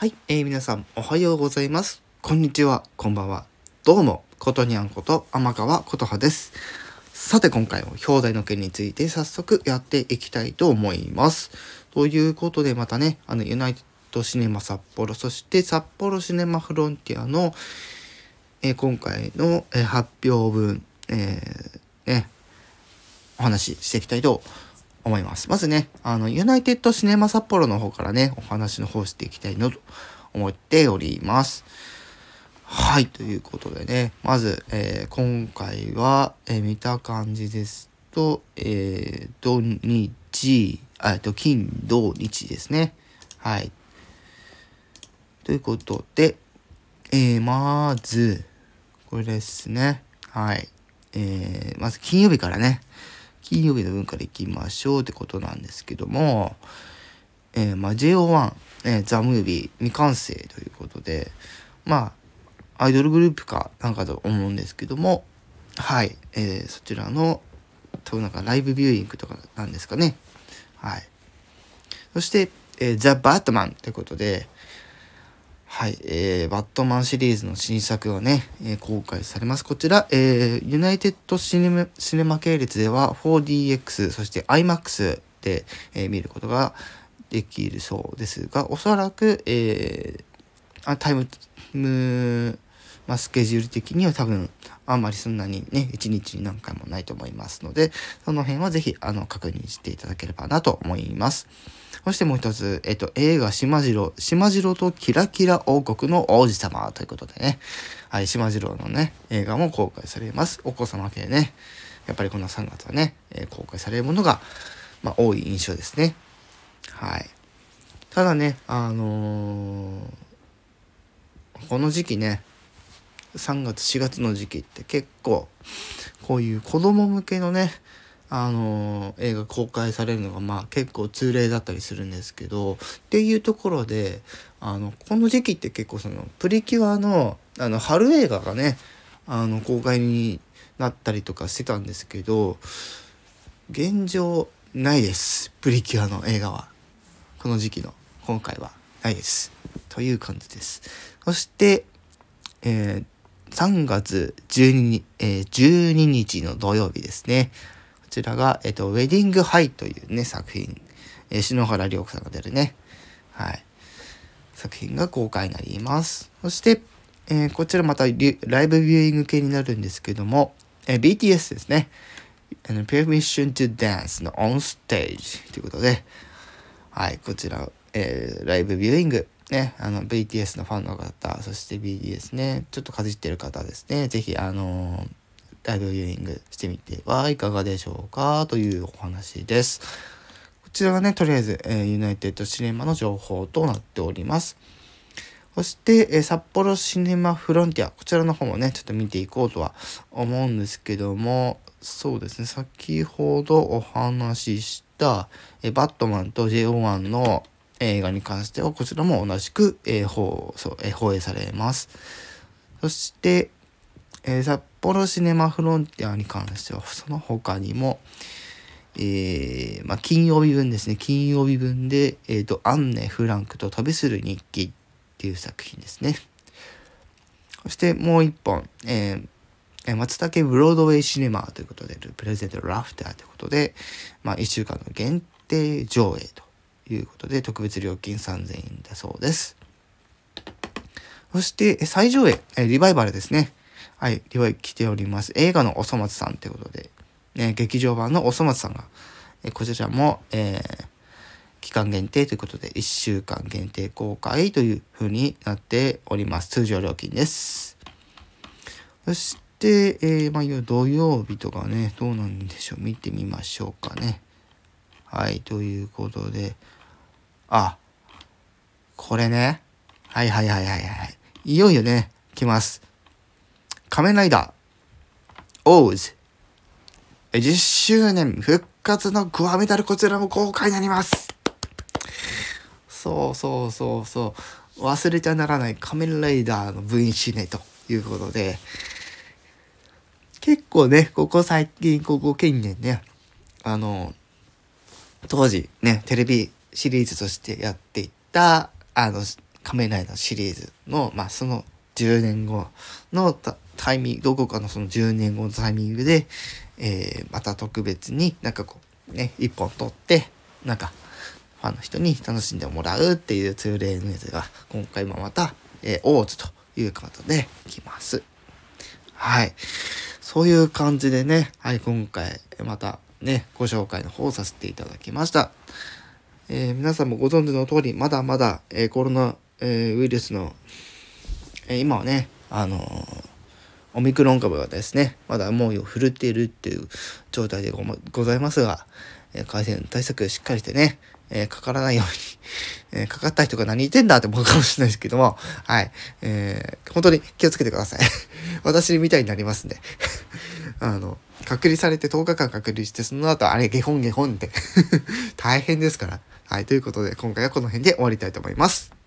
はい、えー、皆さんおはようございます。こんにちは、こんばんは。どうも、ことにゃんこと天川ことはです。さて今回も表題の件について早速やっていきたいと思います。ということでまたね、あのユナイテッドシネマ札幌、そして札幌シネマフロンティアの、えー今回の、えー発表分、えーね、お話ししていきたいと思います。思います。まずね、あの、ユナイテッドシネマ札幌の方からね、お話の方していきたいのと思っております。はい、ということでね、まず、えー今回は、えー見た感じですと、えー土日、あえっと、金、土日ですね。はい。ということで、えーまず、これですね。はい。えーまず金曜日からね、金曜日の分からいきましょうってことなんですけども、えーまあ、JO1、えーザ・ムービー未完成ということで、まあ、アイドルグループかなんかと思うんですけども、はい、えーそちらの、多分なんかライブビューイングとかなんですかね。はい。そして、えーザ・バットマンということで、はい、えー、バットマンシリーズの新作がね、えー公開されます。こちら、えー、ユナイテッドシネマシネマ系列では 4DX、そして IMAX で、えー見ることができるそうですが、おそらく、えーあタイム、ムまあ、スケジュール的には多分、あんまりそんなにね、一日に何回もないと思いますので、その辺はぜひ、あの、確認していただければなと思います。そしてもう一つ、えっと、映画、島次郎、島次郎とキラキラ王国の王子様ということでね、はい、島次郎のね、映画も公開されます。お子様系ね、やっぱりこの3月はね、え公開されるものが、まあ、多い印象ですね。はい。ただね、あのーこの時期ね、3月4月の時期って結構こういう子供向けのねあの映画公開されるのがまあ結構通例だったりするんですけどっていうところであのこの時期って結構そのプリキュアのあの春映画がねあの公開になったりとかしてたんですけど現状ないです。プリキュアの映画は。この時期の今回はないです。という感じです。そしてえー3月12日、えー12日の土曜日ですね。こちらが、えっ、と、ウェディングハイというね、作品。えー篠原涼子さんが出るね。はい。作品が公開になります。そして、えーこちらまたライブビューイング系になるんですけども、えー BTS ですね。あの Permission to Dance の On Stage ということで、はい、こちら、えーライブビューイング、ね、あの、BTS のファンの方、そして BTS ね、ちょっとかじってる方ですね、ぜひ、あのーライブビューイングしてみてはいかがでしょうかというお話です。こちらがね、とりあえず、えーユナイテッドシネマの情報となっております。そして、えー札幌シネマフロンティア、こちらの方もね、ちょっと見ていこうとは思うんですけども、そうですね、先ほどお話しした、えーバットマンと JO1 の映画に関しては、こちらも同じく、えー放送、えー放映されます。そして、えー札幌シネマフロンティアに関しては、その他にも、えーまあ、金曜日分ですね。金曜日分で、えっ、と、アンネ・フランクと旅する日記っていう作品ですね。そしてもう一本、え松茸ブロードウェイシネマということで、プレゼントラフターということで、まあ、1週間の限定上映ということで、特別料金3000円だそうです。そして、最上映、リバイバルですね。はい、リバイ来ております。映画のおそ松さんということで、ね、劇場版のおそ松さんが、こちらも、えー期間限定ということで、1週間限定公開という風になっております。通常料金です。そして、えーまあ、土曜日とかね、どうなんでしょう。見てみましょうかね。はい、ということで、あ、これね。はいはいはいはいはい。いよいよね、来ます。仮面ライダー、オーズ。10周年復活のコアメダルこちらも公開になります。そうそうそうそう。忘れちゃならない仮面ライダーの分身ねということで、結構ね、ここ最近、ここ近年ね、あの、当時ね、テレビシリーズとしてやっていった、あの、仮面ライダーシリーズの、まあ、その10年後のタイミング、どこかのその10年後のタイミングで、えー、また特別になんかこう、ね、一本取って、なんか、ファンの人に楽しんでもらうっていう通例のやつが、今回もまた、えー、オーズということで来ます。はい。そういう感じでね、はい、今回、またね、ご紹介の方させていただきました。えー、皆さんもご存知の通り、まだまだ、えー、コロナ、えー、ウイルスの、え今はね、あのオミクロン株がですね、まだ猛威を振るっているっていう状態でございますが、え感染対策しっかりしてね、え、かからないように、え、かかった人が何言ってんだって思うかもしれないですけども、はい、えー、本当に気をつけてください。私みたいになりますんで。あの、隔離されて10日間隔離して、その後、あれ、ゲホンゲホンって大変ですから。はい、ということで、今回はこの辺で終わりたいと思います。